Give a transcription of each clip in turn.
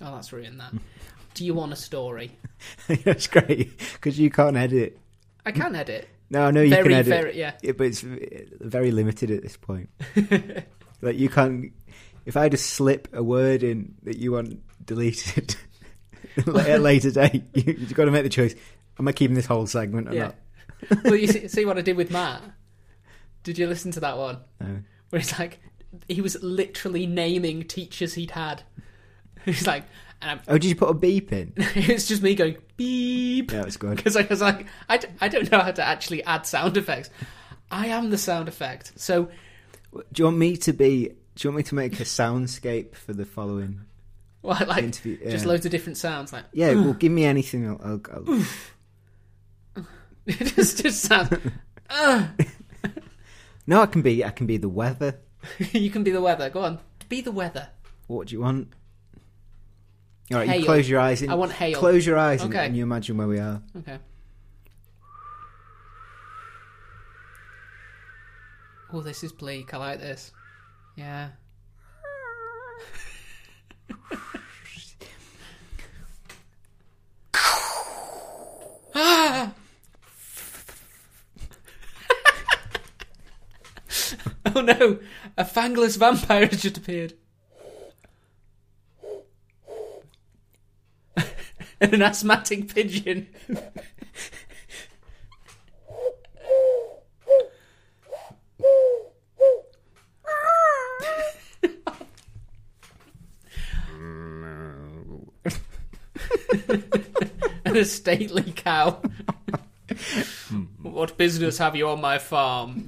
Oh, that's ruined that. Do you want a story? That's great because you can't edit. I can edit. No, I know you very, can edit, very, yeah. Yeah, but it's very limited at this point. like you can't. If I just slip a word in that you want deleted at a later date, you, you've got to make the choice. Am I keeping this whole segment or Yeah. not? well, you see, see what I did with Matt? Did you listen to that one? No. Where he's like, he was literally naming teachers he'd had. He's like, and I'm, Oh, did you put a beep in? it's just me going beep Yeah, it's good. because I was like, I, d- I don't know how to actually add sound effects. I am the sound effect. So Do you want me to be? Do you want me to make a soundscape for the following well, like interview? just Yeah. loads of different sounds. Like Yeah, well, give me anything. I'll, I'll, I'll... it just just sounds. uh, No, I can be. I can be the weather. you can be the weather. Go on, be the weather. What do you want? All right, Hail. you close your eyes. And, I want hail. Close your eyes and, Okay. and you imagine where we are. Okay. Oh, this is bleak. I like this. Yeah. Ah! oh no! A fangless vampire has just appeared. And an asthmatic pigeon. and a stately cow. what business have you on my farm?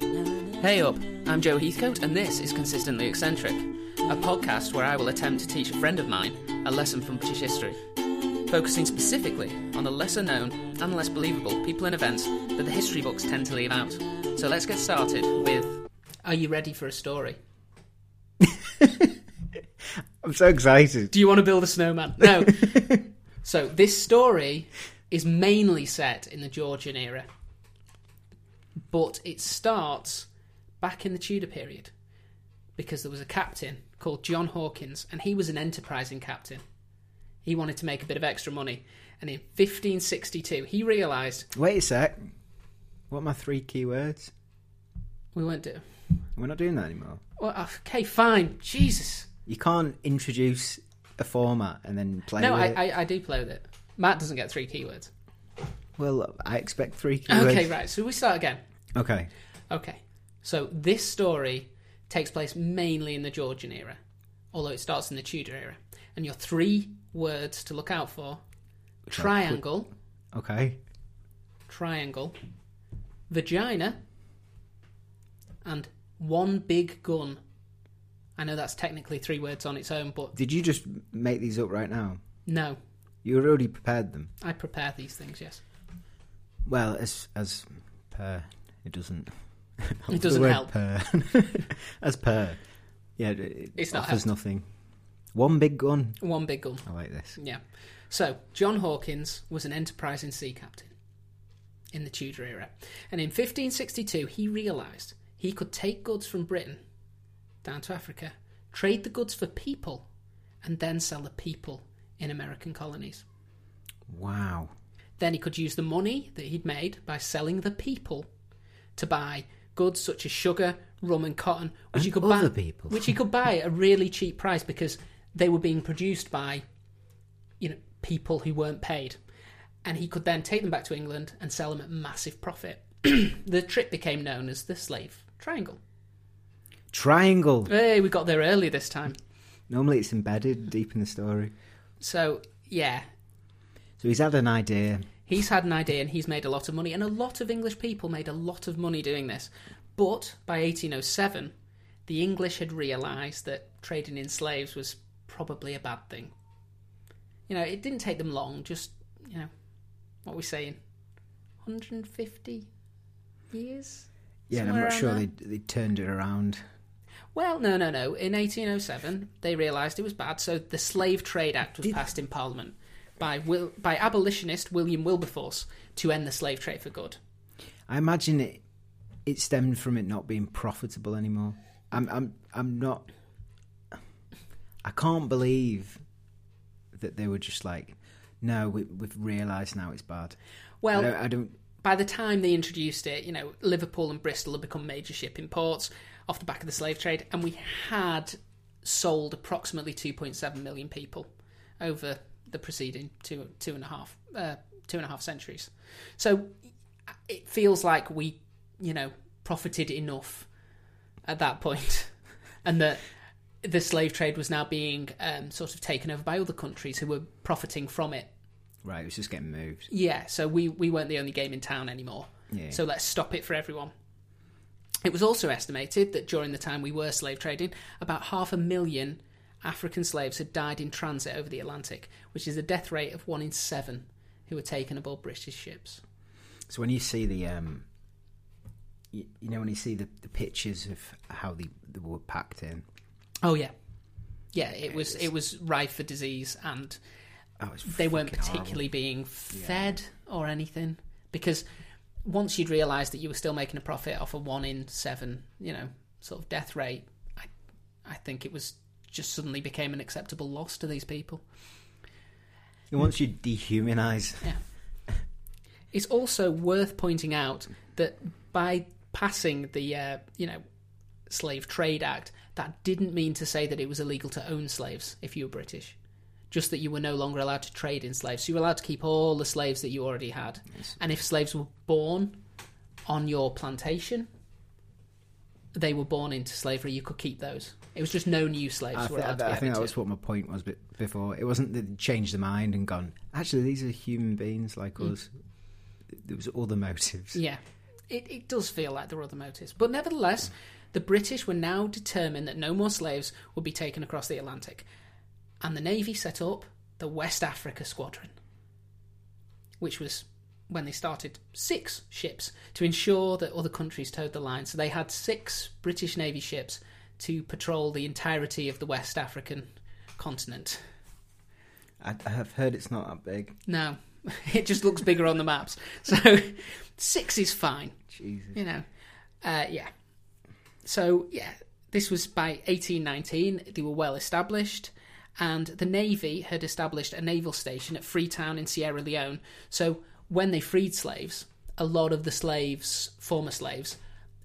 Hey up, I'm Joe Heathcote, and this is Consistently Eccentric, a podcast where I will attempt to teach a friend of mine a lesson from British history, focusing specifically on the lesser known and less believable people and events that the history books tend to leave out. So let's get started with Are you ready for a story? I'm so excited. Do you want to build a snowman? No. so this story is mainly set in the Georgian era, but it starts back in the Tudor period because there was a captain called John Hawkins, and he was an enterprising captain. He wanted to make a bit of extra money, and in 1562 he realised Wait a sec. What are my three key words? we won't do. We're not doing that anymore. Well, uh, okay, fine. Jesus. You can't introduce a format and then play No, with I, it. I, I do play with it. Matt doesn't get three keywords. Well, I expect three key words. Okay, right. So we start again. Okay. Okay. So this story takes place mainly in the Georgian era, although it starts in the Tudor era. And your three words to look out for triangle, Okay. triangle, vagina, and one big gun. I know that's technically three words on its own, but Did you just make these up right now? no, You already prepared them. I prepare these things, yes. Well, as as per, it doesn't. It doesn't help. Per. as per, yeah, it, it It's not offers helped. nothing. One big gun. One big gun. I like this. Yeah. So, John Hawkins was an enterprising sea captain in the Tudor era. And in 1562, he realised he could take goods from Britain down to Africa, trade the goods for people, and then sell the people in American colonies. Wow. Then he could use the money that he'd made by selling the people to buy goods such as sugar, rum, and cotton, which he And could buy, people. which he could buy at a really cheap price because they were being produced by, you know, people who weren't paid, and he could then take them back to England and sell them at massive profit. the trip became known as the slave triangle. Triangle. Hey, we got there early this time. Normally, it's embedded deep in the story. So yeah, So he's had an idea. He's had an idea and he's made a lot of money, and a lot of English people made a lot of money doing this. But by 1807, the English had realised that trading in slaves was probably a bad thing. You know, it didn't take them long, just, you know, what are we saying? 150 years? Yeah, and I'm not sure they they turned it around. Well, no, no, no. In 1807, they realised it was bad, so the Slave Trade Act was Did- passed in Parliament by Will, by abolitionist William Wilberforce to end the slave trade for good. I imagine it it stemmed from it not being profitable anymore. I'm I'm I'm not I can't believe that they were just like, no, we, we've realised now it's bad. Well, I don't, I don't. by the time they introduced it, you know, Liverpool and Bristol had become major shipping ports off the back of the slave trade, and we had sold approximately 2.7 million people over the preceding two two and a half uh, two and a half centuries. So it feels like we, you know, profited enough at that point, and that the slave trade was now being um, sort of taken over by other countries who were profiting from it. Right, it was just getting moved. Yeah, so we we weren't the only game in town anymore. Yeah. So let's stop it for everyone. It was also estimated that during the time we were slave trading, about half a million African slaves had died in transit over the Atlantic, which is a death rate of one in seven who were taken aboard British ships. So when you see the, um, you, you know, when you see the, the pictures of how they, they were packed in, Oh yeah, yeah. It was It's- it was rife for disease, and oh, they weren't fucking horrible. particularly being fed or anything because once you'd realised that you were still making a profit off a one in seven, you know, sort of death rate, I, I think it was just suddenly became an acceptable loss to these people. And once you dehumanise, yeah. It's also worth pointing out that by passing the uh, you know Slave Trade Act, that didn't mean to say that it was illegal to own slaves if you were British. Just that you were no longer allowed to trade in slaves. So you were allowed to keep all the slaves that you already had. And if slaves were born on your plantation, they were born into slavery. You could keep those. It was just no new slaves I, were thi- allowed to I think that was what my point was before. It wasn't that they changed their mind and gone, actually, these are human beings like Mm. us. There was other motives. Yeah, it, it does feel like there were other motives. But nevertheless, the British were now determined that no more slaves would be taken across the Atlantic. And the Navy set up the West Africa Squadron, which was when they started six ships to ensure that other countries towed the line. So they had six British Navy ships to patrol the entirety of the West African continent. I, I have heard it's not that big. No, it just looks bigger on the maps. So six is fine. Jesus. you know, uh, yeah. So yeah, this was by 1819. They were well established, and the navy had established a naval station at Freetown in Sierra Leone. So when they freed slaves, a lot of the slaves, former slaves,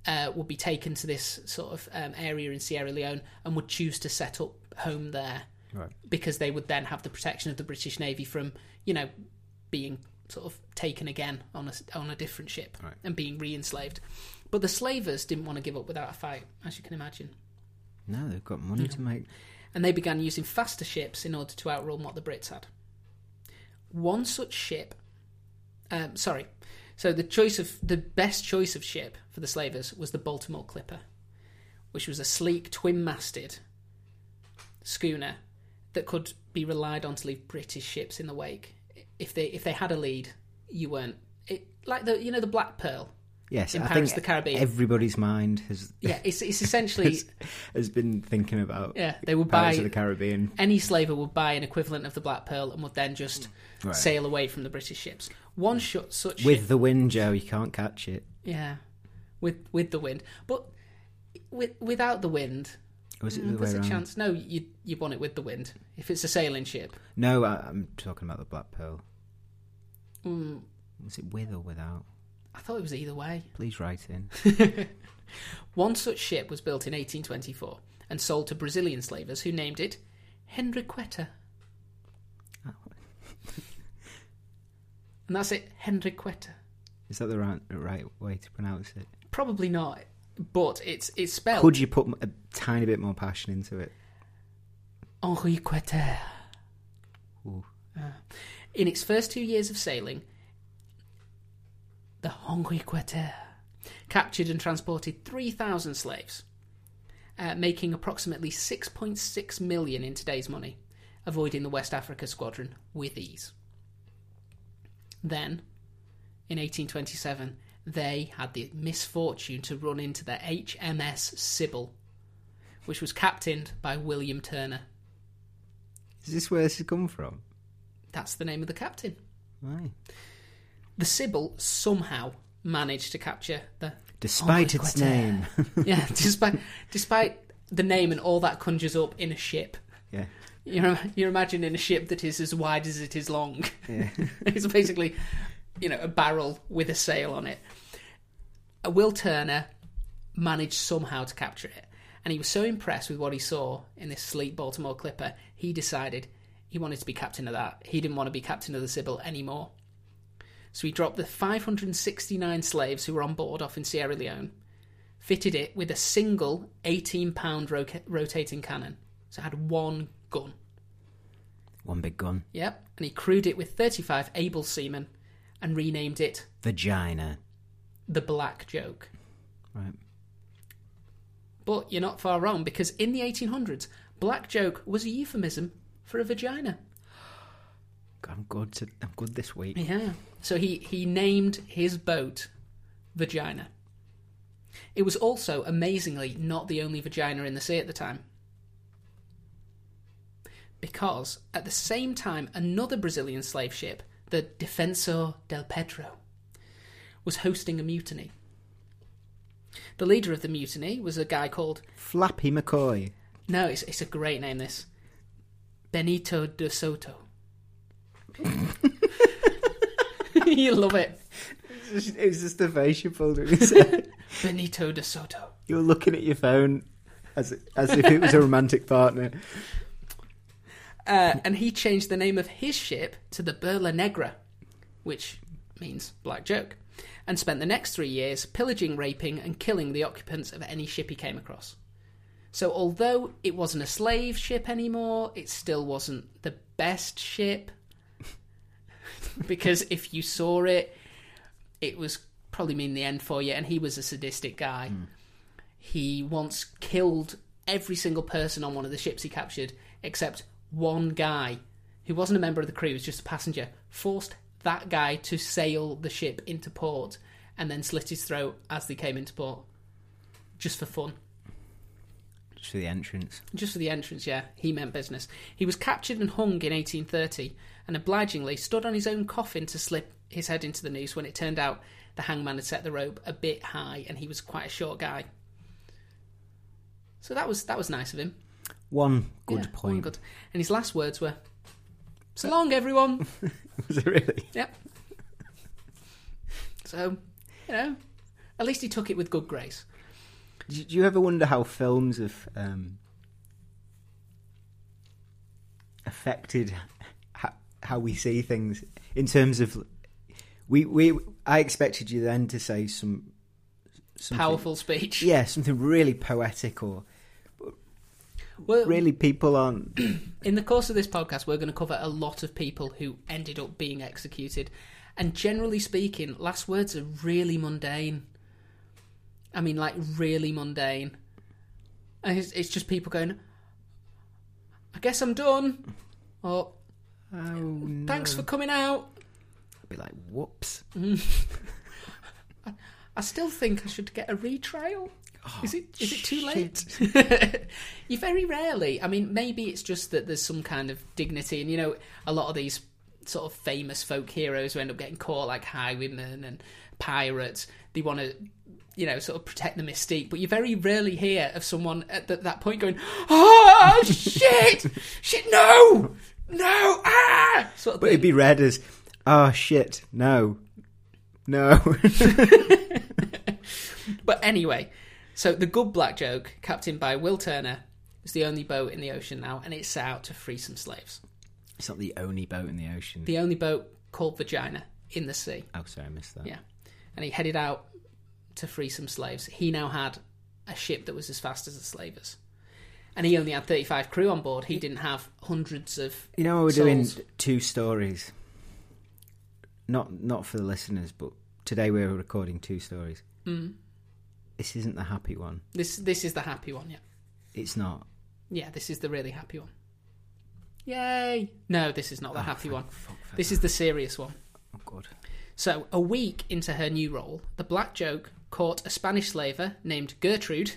uh, would be taken to this sort of um, area in Sierra Leone and would choose to set up home there Right. because they would then have the protection of the British Navy from, you know, being sort of taken again on a on a different ship Right. and being re-enslaved. But the slavers didn't want to give up without a fight, as you can imagine, No, they've got money to make. and they began using faster ships in order to outrun what the Brits had. One such ship, um, sorry, so the choice of the best choice of ship for the slavers was the Baltimore Clipper, which was a sleek twin-masted schooner that could be relied on to leave British ships in the wake. If they if they had a lead, you weren't it, like the you know the Black Pearl. Yes, In I Pirates of the Caribbean. everybody's mind has Yeah, it's it's essentially has, has been thinking about yeah they would Pirates buy of the Caribbean. any slaver would buy an equivalent of the Black Pearl and would then just Right. sail away from the British ships. One shot such With ship, the wind, Joe, you can't catch it. yeah, with with the wind, but with without the wind, was it mm, the way there's a around? chance. No, you you want it with the wind if it's a sailing ship. No, I, I'm talking about the Black Pearl. Mm, Was it with or without? I thought it was either way. Please write in. One such ship was built in 1824 and sold to Brazilian slavers who named it Henriqueta. and that's it, Henriqueta. Is that the right, right way to pronounce it? Probably not, but it's it's spelled Could you put a tiny bit more passion into it? Henriqueta. Ooh. Uh, in its first two years of sailing, the Henriqueta captured and transported 3,000 slaves, uh, making approximately 6.6 million in today's money, avoiding the West Africa squadron with ease. Then, in 1827, they had the misfortune to run into the HMS Sybil, which was captained by William Turner. Is this where this has come from? That's the name of the captain. Right. The Sybil somehow managed to capture the Despite its name. yeah, despite despite the name and all that conjures up in a ship. Yeah. You're you're imagining a ship that is as wide as it is long. Yeah. it's basically, you know, a barrel with a sail on it. Uh, Will Turner managed somehow to capture it, and he was so impressed with what he saw in this sleek Baltimore Clipper, he decided he wanted to be captain of that. He didn't want to be captain of the Sybil anymore. So he dropped the 569 slaves who were on board off in Sierra Leone, fitted it with a single 18 pound roca- rotating cannon. So it had one gun. One big gun. Yep. And he crewed it with 35 able seamen and renamed it Vagina. the Black Joke. Right. But you're not far wrong because in the 1800s, Black Joke was a euphemism for a vagina. I'm good. To, I'm good this week. Yeah. So he, he named his boat Vagina. It was also, amazingly, not the only vagina in the sea at the time. Because at the same time, another Brazilian slave ship, the Defensor del Pedro, was hosting a mutiny. The leader of the mutiny was a guy called Flappy McCoy. no, it's it's a great name. This Benito de Soto. you love it, It was just the face you pulled when you said Benito de Soto. you were looking at your phone as as if it was a romantic partner. Uh, and he changed the name of his ship to the Burla Negra, which means black joke, and spent the next three years pillaging, raping, and killing the occupants of any ship he came across. So, although it wasn't a slave ship anymore, it still wasn't the best ship. Because if you saw it, it was probably mean the end for you. And he was a sadistic guy. Hmm. He once killed every single person on one of the ships he captured, except one guy who wasn't a member of the crew, he was just a passenger, forced that guy to sail the ship into port and then slit his throat as they came into port. Just for fun. Just for the entrance. Just for the entrance, yeah. He meant business. He was captured and hung in 1830 and obligingly stood on his own coffin to slip his head into the noose when it turned out the hangman had set the rope a bit high and he was quite a short guy. So that was that was nice of him. One good Yeah, point. one good. And his last words were, "So long, everyone." Was it really? yep. So, you know, at least he took it with good grace. Do you ever wonder how films have um, affected how, we see things in terms of we we I expected you then to say some Powerful speech. yeah something really poetic or Well, really people aren't in the course of this podcast, we're going to cover a lot of people who ended up being executed. And generally speaking, last words are really mundane. I mean, like, really mundane. And it's, it's just people going, I guess I'm done. Or, oh no. thanks for coming out. I'd be like whoops I still think I should get a retrial. Oh, is it is it too shit. late? you very rarely. I mean, maybe it's just that there's some kind of dignity, and you know, a lot of these sort of famous folk heroes who end up getting caught, like highwaymen and pirates. They want to, you know, sort of protect the mystique. But you very rarely hear of someone at th- that point going, "Oh shit, shit, no, no, ah!" Sort of but it'd be read as oh shit no no But anyway, so the Good Black Joke, captained by Will Turner, is the only boat in the ocean now, and it's set out to free some slaves. it's not the only boat in the ocean The only boat called Vagina in the sea. oh sorry I missed that Yeah. And he headed out to free some slaves. He now had a ship that was as fast as the slavers. And he only had 35 crew on board. He didn't have hundreds of. You know, we're doing two stories. Not not for the listeners, but today we're recording two stories. Mm, This isn't the happy one. this this is the happy one, yeah. It's not. Yeah, this is the really happy one. Yay! No, this is not the Oh, happy one. fuck This is the serious one. Oh, God. So, a week into her new role, the Black Joke caught a Spanish slaver named Gertrude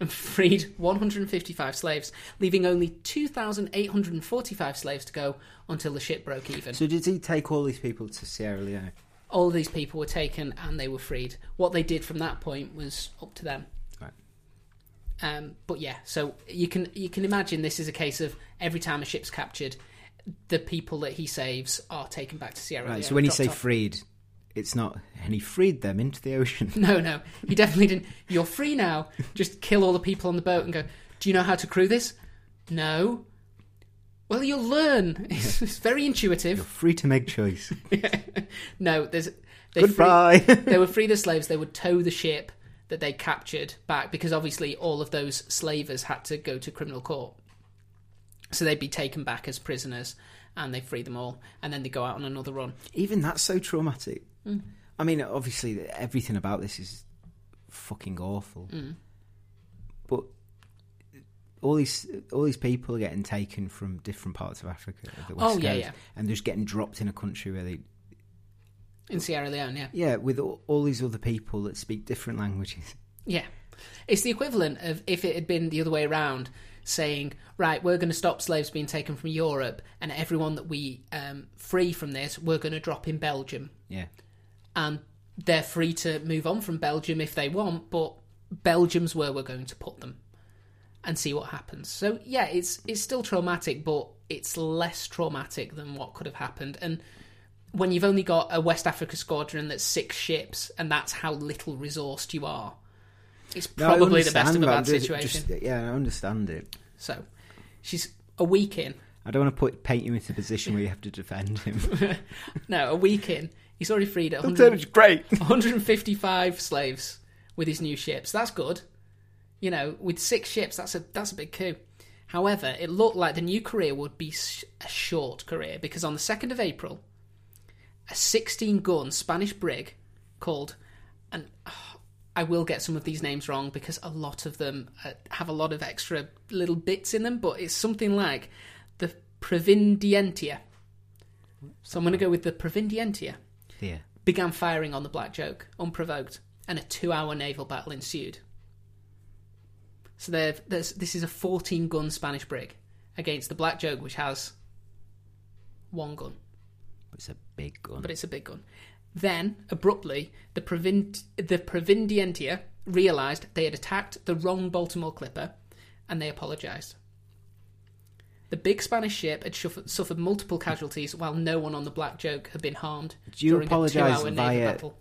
and freed 155 slaves, leaving only 2,845 slaves to go until the ship broke even. So did he take all these people to Sierra Leone? All of these people were taken and they were freed. What they did from that point was up to them. Right. Um, but yeah, so you can you can imagine this is a case of every time a ship's captured, the people that he saves are taken back to Sierra Leone. Right, so when you say off. freed, it's not, and he freed them into the ocean. No, no, he definitely didn't. You're free now. Just kill all the people on the boat and go. Do you know how to crew this? No. Well, you'll learn. It's, it's very intuitive. You're free to make choice. no, there's they free- Goodbye. they would free the slaves. They would tow the ship that they captured back because obviously all of those slavers had to go to criminal court. So they'd be taken back as prisoners, and they free them all, and then they go out on another run. Even that's so traumatic. Mm. I mean, obviously, everything about this is fucking awful. Mm. But all these all these people are getting taken from different parts of Africa, the West Oh, yeah, Coast, yeah. and they're just getting dropped in a country where they, In Sierra Leone, yeah. yeah, with all, all these other people that speak different languages. Yeah. It's the equivalent of if it had been the other way around, saying, right, we're going to stop slaves being taken from Europe, and everyone that we um, free from this, we're going to drop in Belgium. Yeah, And they're free to move on from Belgium if they want, but Belgium's where we're going to put them and see what happens. So, yeah, it's, it's still traumatic, but it's less traumatic than what could have happened. And when you've only got a West Africa squadron that's six ships, and that's how little resourced you are, it's No, probably the best of a bad situation. just- yeah, I understand it. So she's a week in. I don't want to put paint you into a position where you have to defend him. No, a week in. He's already freed 100, Lieutenant's great. 155 slaves with his new ships. That's good. You know, with six ships, that's a that's a big coup. However, it looked like the new career would be a short career because on the 2nd of April, a 16 gun Spanish brig called, and oh, I will get some of these names wrong because a lot of them uh, have a lot of extra little bits in them, but it's something like the Provindientia. So I'm going to go with the Provindientia Yeah. began firing on the Black Joke unprovoked, and a two-hour naval battle ensued. So this is a 14-gun Spanish brig against the Black Joke, which has one gun, It's a big gun. but it's a big gun. Then, abruptly, the, Provin- the Provindientia realised they had attacked the wrong Baltimore clipper, and they apologised. The big Spanish ship had suffered, multiple casualties, while no one on the Black Joke had been harmed Do you during apologise via- battle.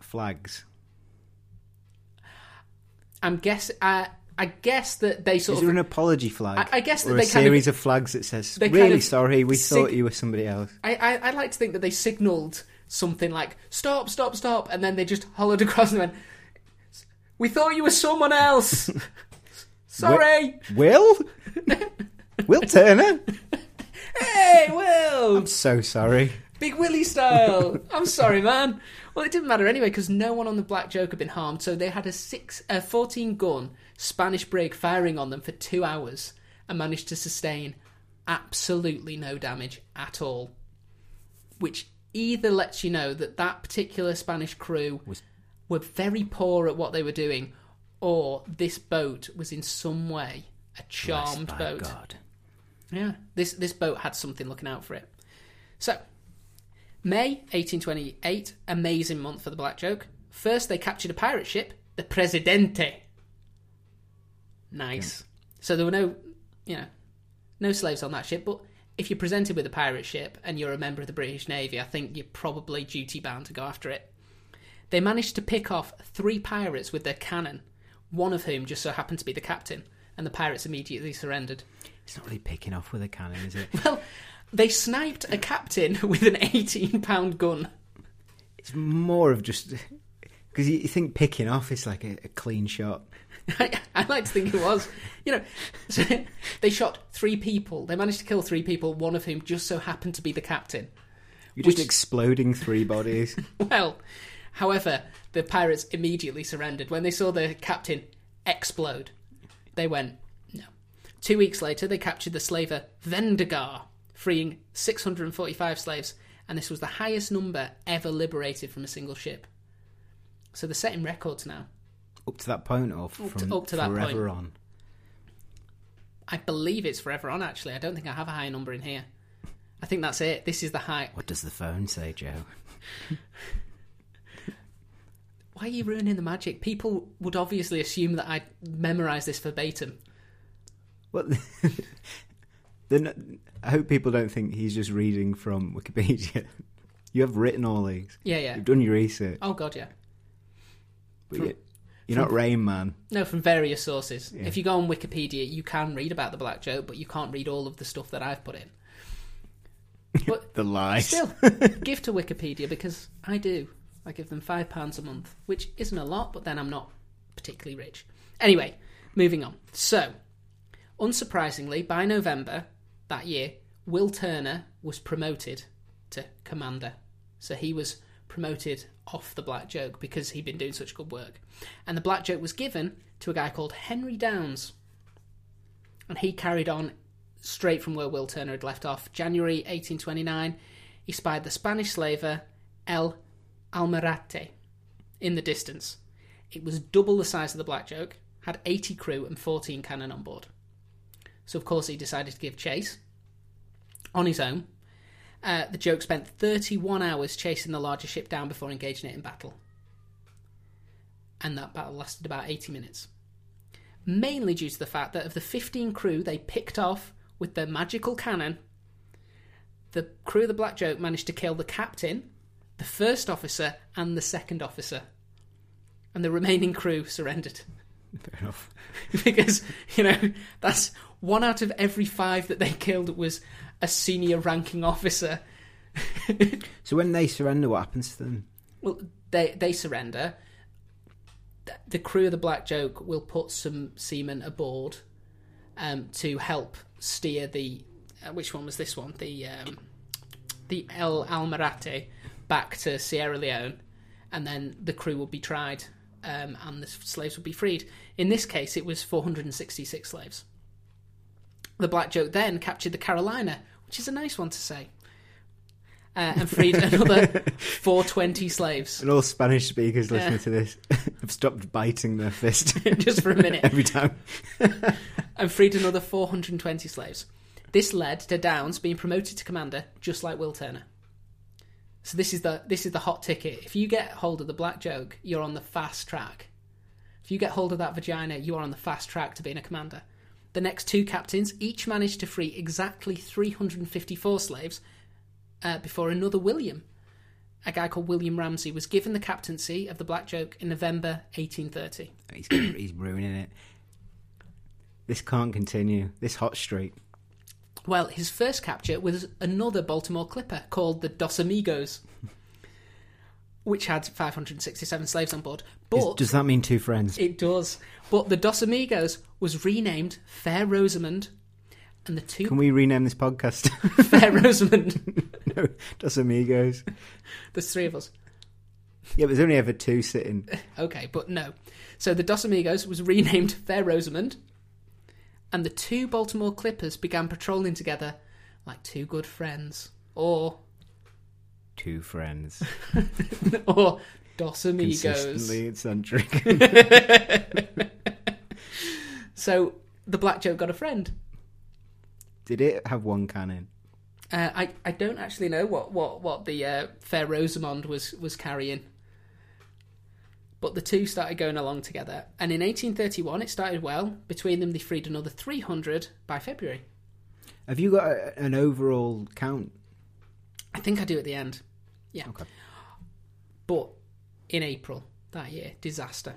Flags. I'm guess I I guess that they sort Is of there an apology flag? I- I guess that they a kind of- series of, flags that says, "Really kind of sorry, we sig- thought you were somebody else." I, I I like to think that they signalled something like stop stop stop and then they just hollered across and went we thought you were someone else sorry Will? Will Turner? hey Will I'm so sorry. Big Willie style I'm sorry man well it didn't matter anyway because no one on the Black Joke had been harmed so they had a six a 14 gun Spanish brig firing on them for two hours and managed to sustain absolutely no damage at all which either lets you know that that particular Spanish crew Was- were very poor at what they were doing, or this boat was in some way a charmed boat. God. Yeah, this this boat had something looking out for it. So, May 1828, amazing month for the Black Joke. First, they captured a pirate ship, the Presidente. Nice. So there were no, you know, no slaves on that ship. But if you're presented with a pirate ship and you're a member of the British Navy, I think you're probably duty bound to go after it. They managed to pick off three pirates with their cannon, one of whom just so happened to be the captain, and the pirates immediately surrendered. It's not really picking off with a cannon, is it? Well, they sniped a captain with an 18 pound gun. It's more of just because you, think picking off is like a, a clean shot. I, I like to think it was. You know, so they shot three people. They managed to kill three people, one of whom just so happened to be the captain. You're just exploding three bodies. Well, however, the pirates immediately surrendered. When they saw the captain explode, they went. Two weeks later, they captured the slaver Vendegar, freeing 645 slaves, and this was the highest number ever liberated from a single ship. So they're setting records now. up to that point, or from up to that forever point. on. I believe it's forever on, actually. I don't think I have a high number in here. I think that's it. This is the high. What does the phone say, Joe? Why are you ruining the magic? People would obviously assume that I memorised this verbatim. Then I hope people don't think he's just reading from Wikipedia. You have written all these. Yeah, yeah. You've done your research. Oh god, yeah. But From- you- you're not Rain Man. No, from various sources. Yeah. If you go on Wikipedia, you can read about the black joke, but you can't read all of the stuff that I've put in. But The lies. still, give to Wikipedia because I do. I give them five pounds a month, which isn't a lot, but then I'm not particularly rich. Anyway, moving on. So, unsurprisingly, by November that year, Will Turner was promoted to commander. So he was promoted off the Black Joke because he'd been doing such good work. And the Black Joke was given to a guy called Henry Downs. And he carried on straight from where Will Turner had left off. January 1829, he spied the Spanish slaver El Almirante in the distance. It was double the size of the Black Joke, had 80 crew and 14 cannon on board. So, of course, he decided to give chase on his own. Uh, the joke spent 31 hours chasing the larger ship down before engaging it in battle. And that battle lasted about 80 minutes. Mainly due to the fact that of the 15 crew they picked off with their magical cannon, the crew of the Black Joke managed to kill the captain, the first officer, and the second officer. And the remaining crew surrendered. Fair enough. because, you know, that's one out of every five that they killed was a senior ranking officer. So when they surrender, what happens to them? Well, they they surrender. The crew of the Black Joke will put some seamen aboard um, to help steer the. Uh, which one was this one? The um, the El Almirante back to Sierra Leone, and then the crew will be tried, um, and the slaves will be freed. In this case, it was 466 slaves. The Black Joke then captured the Carolina, which is a nice one to say, uh, and freed another 420 slaves. And all Spanish speakers listening Yeah. to this have stopped biting their fist just for a minute, every time. and freed another 420 slaves. This led to Downs being promoted to commander, just like Will Turner. So this is the this is the hot ticket. If you get hold of the Black Joke, you're on the fast track. If you get hold of that vagina, you are on the fast track to being a commander. The next two captains each managed to free exactly 354 slaves uh, before another William, a guy called William Ramsay, was given the captaincy of the Black Joke in November 1830. He's, he's ruining it. This can't continue. This hot streak. Well, his first capture was another Baltimore clipper called the Dos Amigos, which had 567 slaves on board. Is- But does that mean two friends? it does. But the Dos Amigos was renamed Fair Rosamond, and the two Can we rename this podcast? Fair Rosamond. no, Dos Amigos. There's three of us. Yeah, but there's only ever two sitting. Okay, but no. So the Dos Amigos was renamed Fair Rosamond, and the two Baltimore Clippers began patrolling together like two good friends, or Two friends. or Dos Amigos. Consistently eccentric. So the Black Joe got a friend. Did it have one cannon? Uh, I I don't actually know what what what the uh, Fair Rosamond was was carrying, but the two started going along together. And in 1831, it started well. Between them, they freed another 300 by February. Have you got a, an overall count? I think I do at the end. Yeah. Okay. But in April that year, disaster.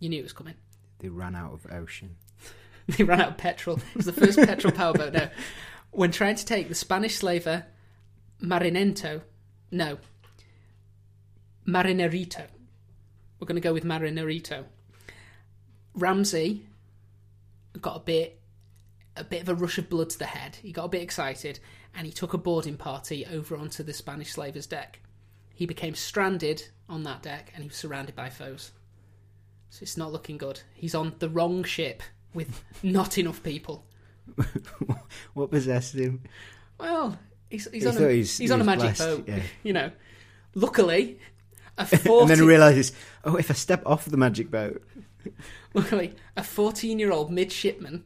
You knew it was coming. They ran out of ocean. They ran out of petrol. It was the first petrol powerboat. No, when trying to take the Spanish slaver Marinento, no, Marinerito. We're going to go with Marinerito. Ramsay got a bit, a bit of a rush of blood to the head. He got a bit excited, and he took a boarding party over onto the Spanish slaver's deck. He became stranded on that deck, and he was surrounded by foes. So it's not looking good. He's on the wrong ship with not enough people. what possessed him? Well, he's, he's He on a, he's- he's, he on a magic blessed, boat. yeah. You know, luckily, a And then realizes, oh, if I step off the magic boat, luckily a fourteen-year-old midshipman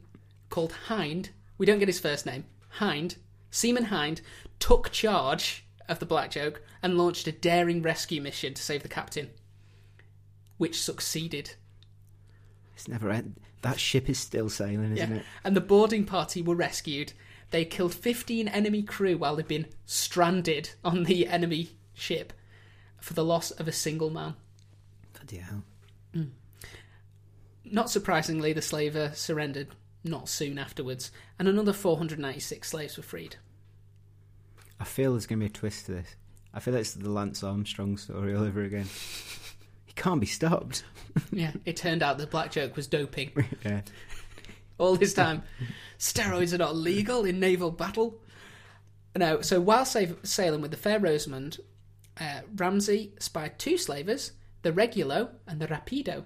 called Hind. We don't get his first name. Hind, Seaman Hind, took charge of the Black Joke and launched a daring rescue mission to save the captain, which succeeded. It's never end. That ship is still sailing, isn't Yeah. it? And the boarding party were rescued. They killed 15 enemy crew while they'd been stranded on the enemy ship for the loss of a single man. Bloody hell. Mm. Not surprisingly, the slaver surrendered not soon afterwards, and another 496 slaves were freed. I feel there's going to be a twist to this. I feel it's the Lance Armstrong story all over again. he can't be stopped. Yeah, it turned out the black joke was doping. yeah. all this time. Steroids are not legal in naval battle. No, so while sa- sailing with the Fair Rosamond, uh, Ramsay spied two slavers, the Regulo and the Rapido,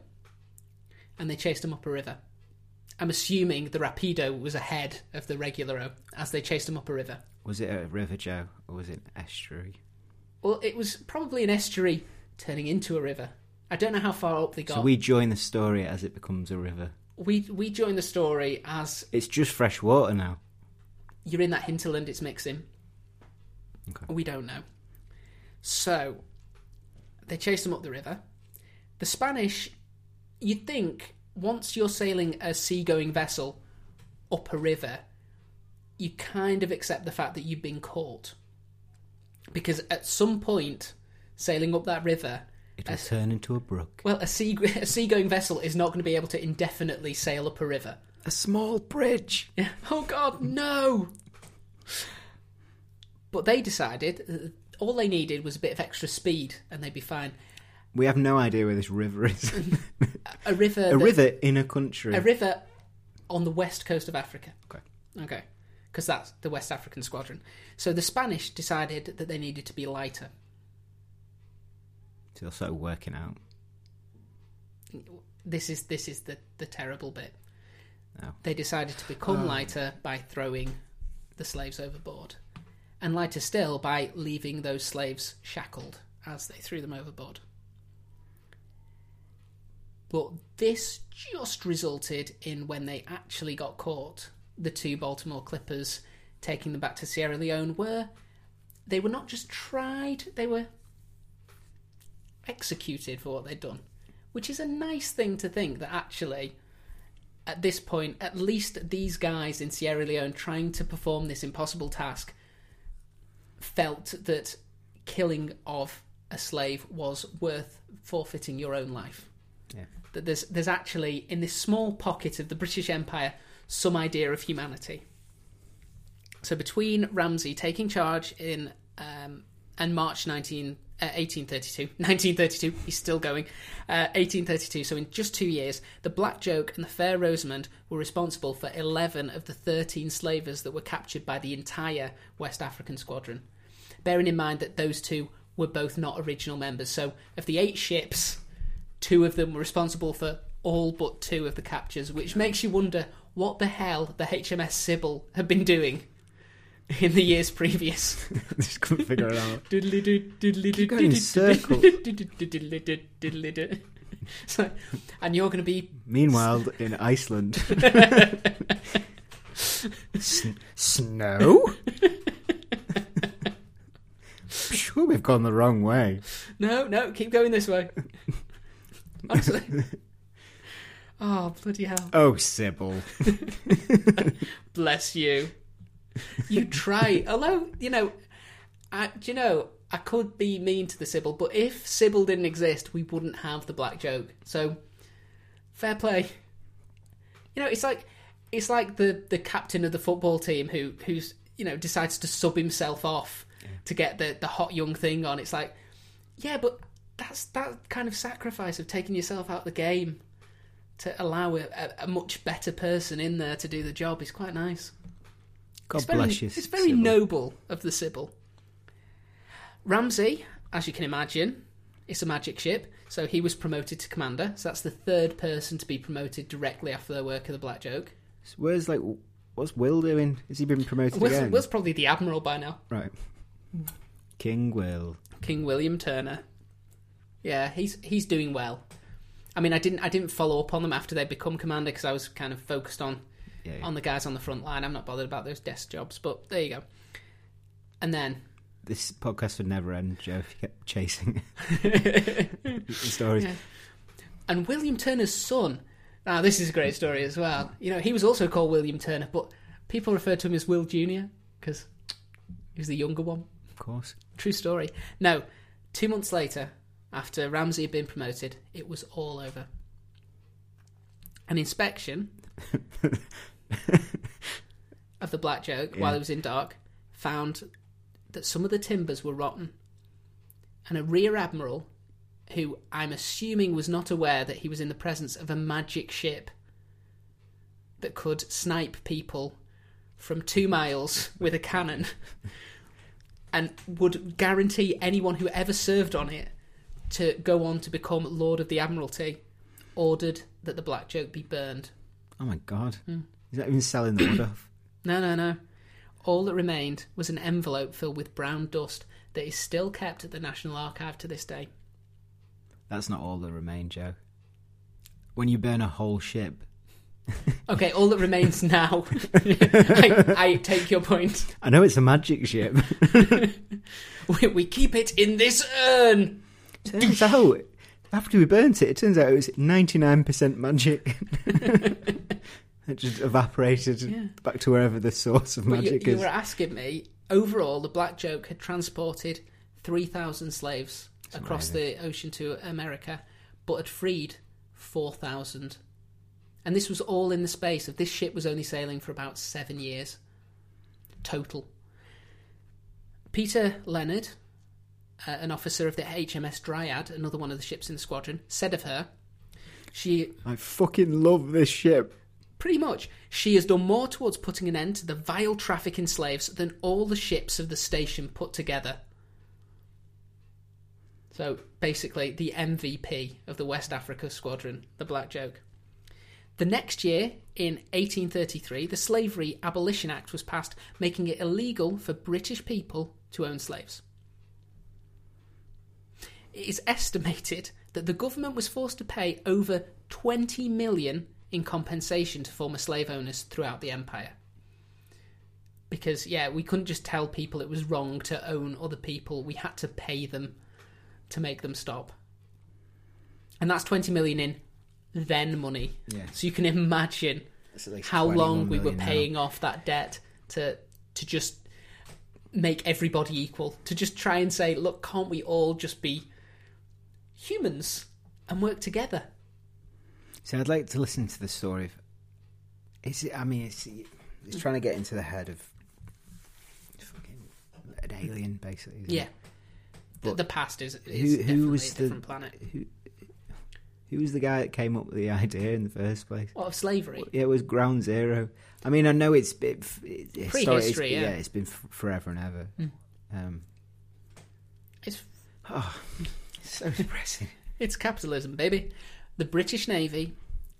and they chased them up a river. I'm assuming the Rapido was ahead of the Regularo as they chased them up a river. Was it a river, Joe, or was it an estuary? Well, it was probably an estuary turning into a river. I don't know how far up they got. So we join the story as it becomes a river. we we joined the story as It's just fresh water now. you're in that hinterland it's mixing. Okay. We don't know. So they chased them up the river. The Spanish, you'd think, once you're sailing a seagoing vessel up a river, you kind of accept the fact that you've been caught. Because at some point, sailing up that river, It will Yes. turn into a brook. well, a sea a seagoing vessel is not going to be able to indefinitely sail up a river. A small bridge. Yeah. Oh God, no! But they decided that all they needed was a bit of extra speed, and they'd be fine. We have no idea where this river is. A river, a that- river in a country. a river on the west coast of Africa. Okay. Okay, because that's the West African Squadron. So the Spanish decided that they needed to be lighter. Still sort of working out. This is this is the the terrible bit. Oh. They decided to become Oh. lighter by throwing the slaves overboard, and lighter still by leaving those slaves shackled as they threw them overboard. But this just resulted in when they actually got caught, the two Baltimore Clippers taking them back to Sierra Leone were they were not just tried, they were executed for what they'd done. Which is a nice thing to think that actually at this point, at least these guys in Sierra Leone trying to perform this impossible task felt that killing of a slave was worth forfeiting your own life. Yeah. That there's there's actually in this small pocket of the British Empire some idea of humanity. So between Ramsay taking charge in um, and March 19, uh, 1832, 1932, he's still going, uh, 1832, so in just two years, the Black Joke and the Fair Rosamond were responsible for 11 of the 13 slavers that were captured by the entire West African squadron. Bearing in mind that those two were both not original members, so of the eight ships, two of them were responsible for all but two of the captures, which makes you wonder what the hell the HMS Sybil had been doing in the years previous. Just couldn't figure it out. Keep going in circles. So, and you're going to be Meanwhile, in Iceland. S- snow? sure, we've gone the wrong way. no, no, keep going this way. Honestly. Oh bloody hell! Oh, Sybil. Bless you. You try, although you know, I, do you know I could be mean to the Sybil, but if Sybil didn't exist, we wouldn't have the black joke. So, fair play. You know, it's like it's like the the captain of the football team who who's you know decides to sub himself off to get the the hot young thing on. It's like, yeah, but that's that kind of sacrifice of taking yourself out of the game to allow a, a, much better person in there to do the job is quite nice. God It's very, bless you. It's very Sybil. noble of the Sybil. Ramsay, as you can imagine, it's a magic ship, so he was promoted to commander. So that's the third person to be promoted directly after their work of the Black Joke. Where's, like, what's Will doing? Has he been promoted Will's, again? Will's probably the admiral by now. Right. King Will. King William Turner. Yeah, he's he's doing well. I mean, I didn't I didn't follow up on them after they become commander because I was kind of focused on Yeah. on the guys on the front line. I'm not bothered about those desk jobs, but there you go. And then this podcast would never end, Joe, if you kept chasing the stories. Yeah. And William Turner's son. Now, this is a great story as well. You know, he was also called William Turner, but people referred to him as Will Jr. because he was the younger one. Of course. True story. No, two months later, after Ramsay had been promoted, it was all over. An inspection of the Black Joke while Yeah. it was in dark found that some of the timbers were rotten. And a rear admiral, who I'm assuming was not aware that he was in the presence of a magic ship that could snipe people from two miles with a cannon and would guarantee anyone who ever served on it to go on to become Lord of the Admiralty, ordered that the Black Joke be burned. Oh my god. Hmm. He's not even selling the wood off. No, no, no. All that remained was an envelope filled with brown dust that is still kept at the National Archive to this day. That's not all that remained, Joe. When you burn a whole ship, Okay, all that remains now. I, I take your point. I know it's a magic ship. We, we keep it in this urn. Turns out, after we burnt it, it turns out it was 99% magic. it just evaporated Yeah. back to wherever the source of you, magic you is. were asking me. Overall, the Black Joke had transported three thousand slaves across the ocean to America, but had freed four thousand. And this was all in the space of this ship was only sailing for about seven years total. Peter Leonard, uh, an officer of the HMS Dryad, another one of the ships in the squadron, said of her, "She I fucking love this ship. Pretty much. She has done more towards putting an end to the vile traffic in slaves than all the ships of the station put together. So, basically, the MVP of the West Africa Squadron, the Black Joke. The next year, in 1833, the Slavery Abolition Act was passed, making it illegal for British people to own slaves. It is estimated that the government was forced to pay over 20 million in compensation to former slave owners throughout the empire. Because, yeah, we couldn't just tell people it was wrong to own other people, we had to pay them to make them stop. And that's 20 million in then money. Yeah. So you can imagine how long we were paying off that debt to to just make everybody equal to just try and say look can't we all just be humans and work together So I'd like to listen to the story. Of, is it? I mean, it's it's trying to get into the head of fucking an alien, basically. yeah it? the, past is, is who- who was the- planet Who, who was the guy that came up with the idea in the first place? what of slavery Yeah, it was Ground Zero. I mean, I know it's been it, it's Prehistory, it's, yeah. it's been f- forever and ever. Mm. Um, it's oh, it's so depressing. it's capitalism baby the british navy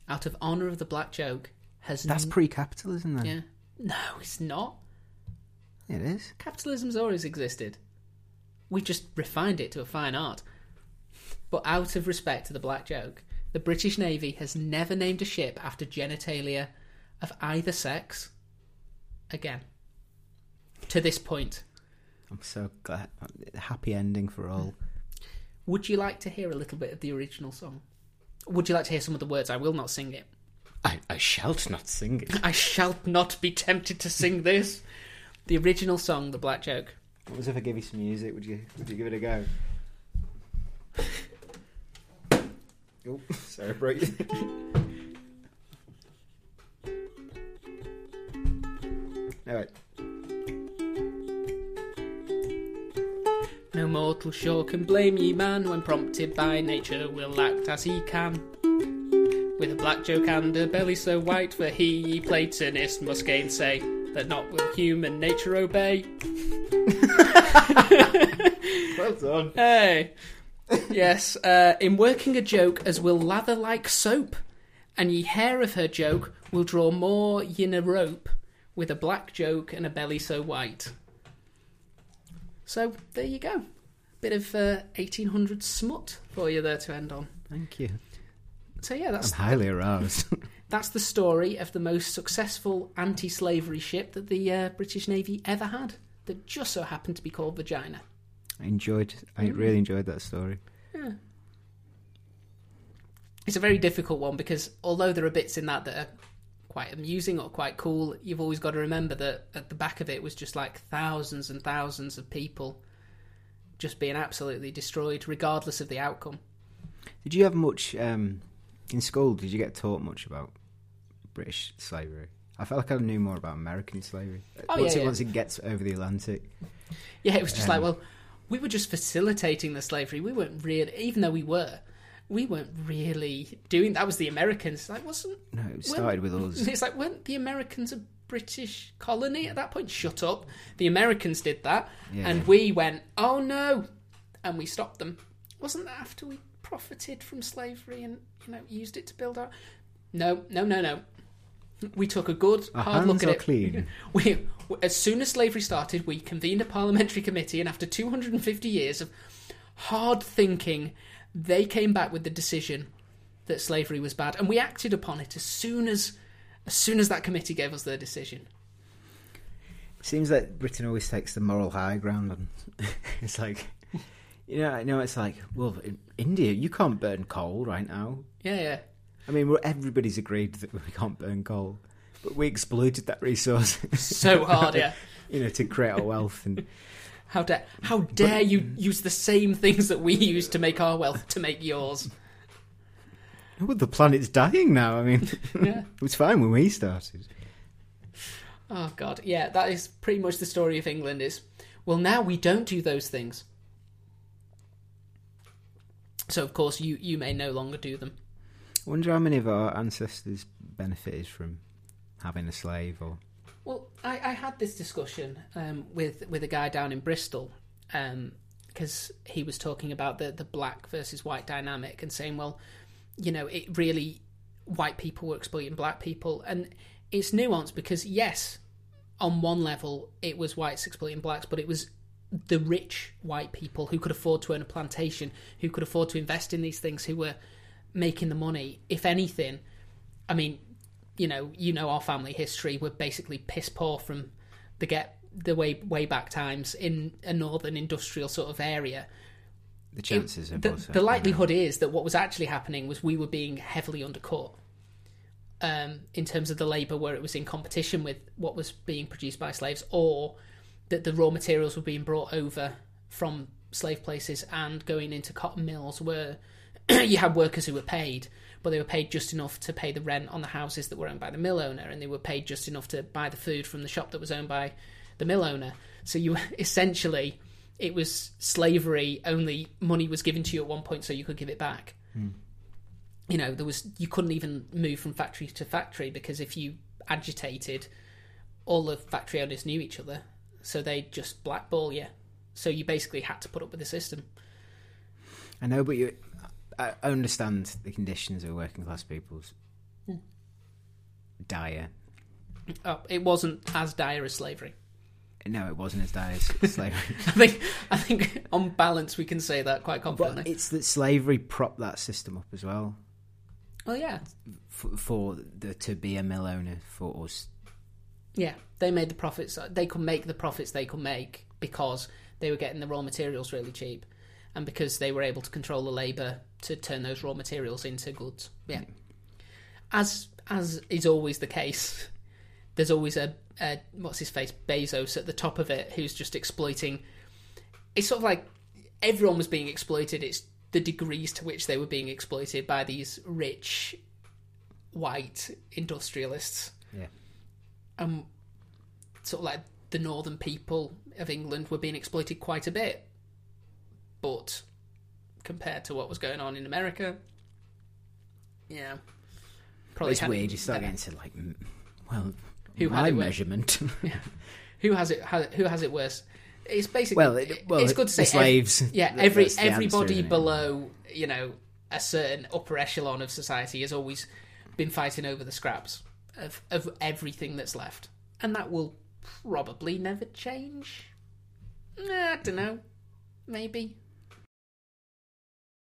out of honor of the black joke has That's n- pre-capitalism, then. yeah no it's not It is. capitalism's always existed. We just refined it to a fine art. But out of respect to the black joke, the British Navy has never named a ship after genitalia of either sex again. To this point. I'm so glad. Happy ending for all. Would you like to hear a little bit of the original song? Would you like to hear some of the words? I will not sing it. I, I shalt not sing it. I shall not be tempted to sing this. The original song, The Black Joke. What was if I gave you some music? Would you Would you give it a go? oh, sorry, I broke you. All right. No mortal sure can blame ye man when prompted by nature will act as he can. With a black joke and a belly so white, for he, ye Platonist, must gainsay that not will human nature obey. Well done. Hey, yes, uh, in working a joke as will lather like soap, and ye hair of her joke will draw more yin a rope, with a black joke and a belly so white. So there you go, bit of uh, 1800 smut for you there to end on. Thank you. So yeah, I'm that's highly aroused. that's the story of the most successful anti-slavery ship that the uh, British Navy ever had. that just so happened to be called vagina. I enjoyed. I Mm. really enjoyed that story. Yeah. It's a very difficult one because although there are bits in that that are quite amusing or quite cool, you've always got to remember that at the back of it was just like thousands and thousands of people just being absolutely destroyed, regardless of the outcome. Did you have much um, in school? Did you get taught much about British slavery? I felt like I knew more about American slavery. Oh, once yeah, it yeah. once it gets over the Atlantic, Yeah, it was just like, Um, well, we were just facilitating the slavery. We weren't really, even though we were, we weren't really doing. That was the Americans. Like, wasn't no, it started with us. It's like, weren't the Americans a British colony at that point? Shut up. The Americans did that, Yeah. and we went, oh no, and we stopped them. Wasn't that after we profited from slavery and you know used it to build our? No, no, no, no. We took a good Our hard look at are it. clean. We, as soon as slavery started, we convened a parliamentary committee, and after 250 years of hard thinking, they came back with the decision that slavery was bad, and we acted upon it as soon as as soon as that committee gave us their decision. Seems like Britain always takes the moral high ground, and it's like, you know, I know it's like, well, in India, you can't burn coal right now. Yeah, yeah. I mean, everybody's agreed that we can't burn coal, but we exploited that resource, So hard, yeah. you know, to create our wealth. And How dare how dare you use the same things that we use to make our wealth to make yours? well, the planet's dying now. I mean, Yeah. it was fine when we started. Oh god, yeah, that is pretty much the story of England. Is well, now we don't do those things. So of course you you may no longer do them. I wonder how many of our ancestors benefited from having a slave, or Well, I, I had this discussion um, with with a guy down in Bristol because he was talking about the the black versus white dynamic and saying, well, you know, it really white people were exploiting black people, and it's nuanced because yes, on one level it was whites exploiting blacks, but it was the rich white people who could afford to own a plantation, who could afford to invest in these things, who were making the money. If anything, I mean, you know, you know our family history. We're basically piss poor from the get the way way back times in a northern industrial sort of area. the chances of The, the likelihood is that what was actually happening was we were being heavily undercut um, in terms of the labour, where it was in competition with what was being produced by slaves, or that the raw materials were being brought over from slave places and going into cotton mills, where you had workers who were paid, but they were paid just enough to pay the rent on the houses that were owned by the mill owner, and they were paid just enough to buy the food from the shop that was owned by the mill owner. So you essentially it was slavery only money was given to you at one point so you could give it back. Hmm. You know there was you couldn't even move from factory to factory because if you agitated all the factory owners knew each other so they'd just blackball you. So you basically had to put up with the system. I know, but you, I understand the conditions of working class people's hmm. dire. oh, it wasn't as dire as slavery No, it wasn't as dire as slavery. i think i think on balance we can say that quite but confidently it's that slavery propped that system up as well. well yeah For, for the to be a mill owner for us. Yeah, they made the profits. They could make the profits they could make because they were getting the raw materials really cheap, and because they were able to control the labour to turn those raw materials into goods. Yeah, as as is always the case, there's always a, a what's his face Bezos at the top of it who's just exploiting. It's sort of like everyone was being exploited. It's the degrees to which they were being exploited by these rich white industrialists Yeah. um, sort of like the northern people of England were being exploited quite a bit. But compared to what was going on in America, yeah, probably it's had weird. You start getting to like, well, Who had my measurement. who has it. Has, who has it worse? It's basically well, it, well, it's good to say the ev- slaves. yeah, every answer, everybody isn't below you know a certain upper echelon of society has always been fighting over the scraps of of everything that's left, and that will probably never change. Nah, I don't know. Maybe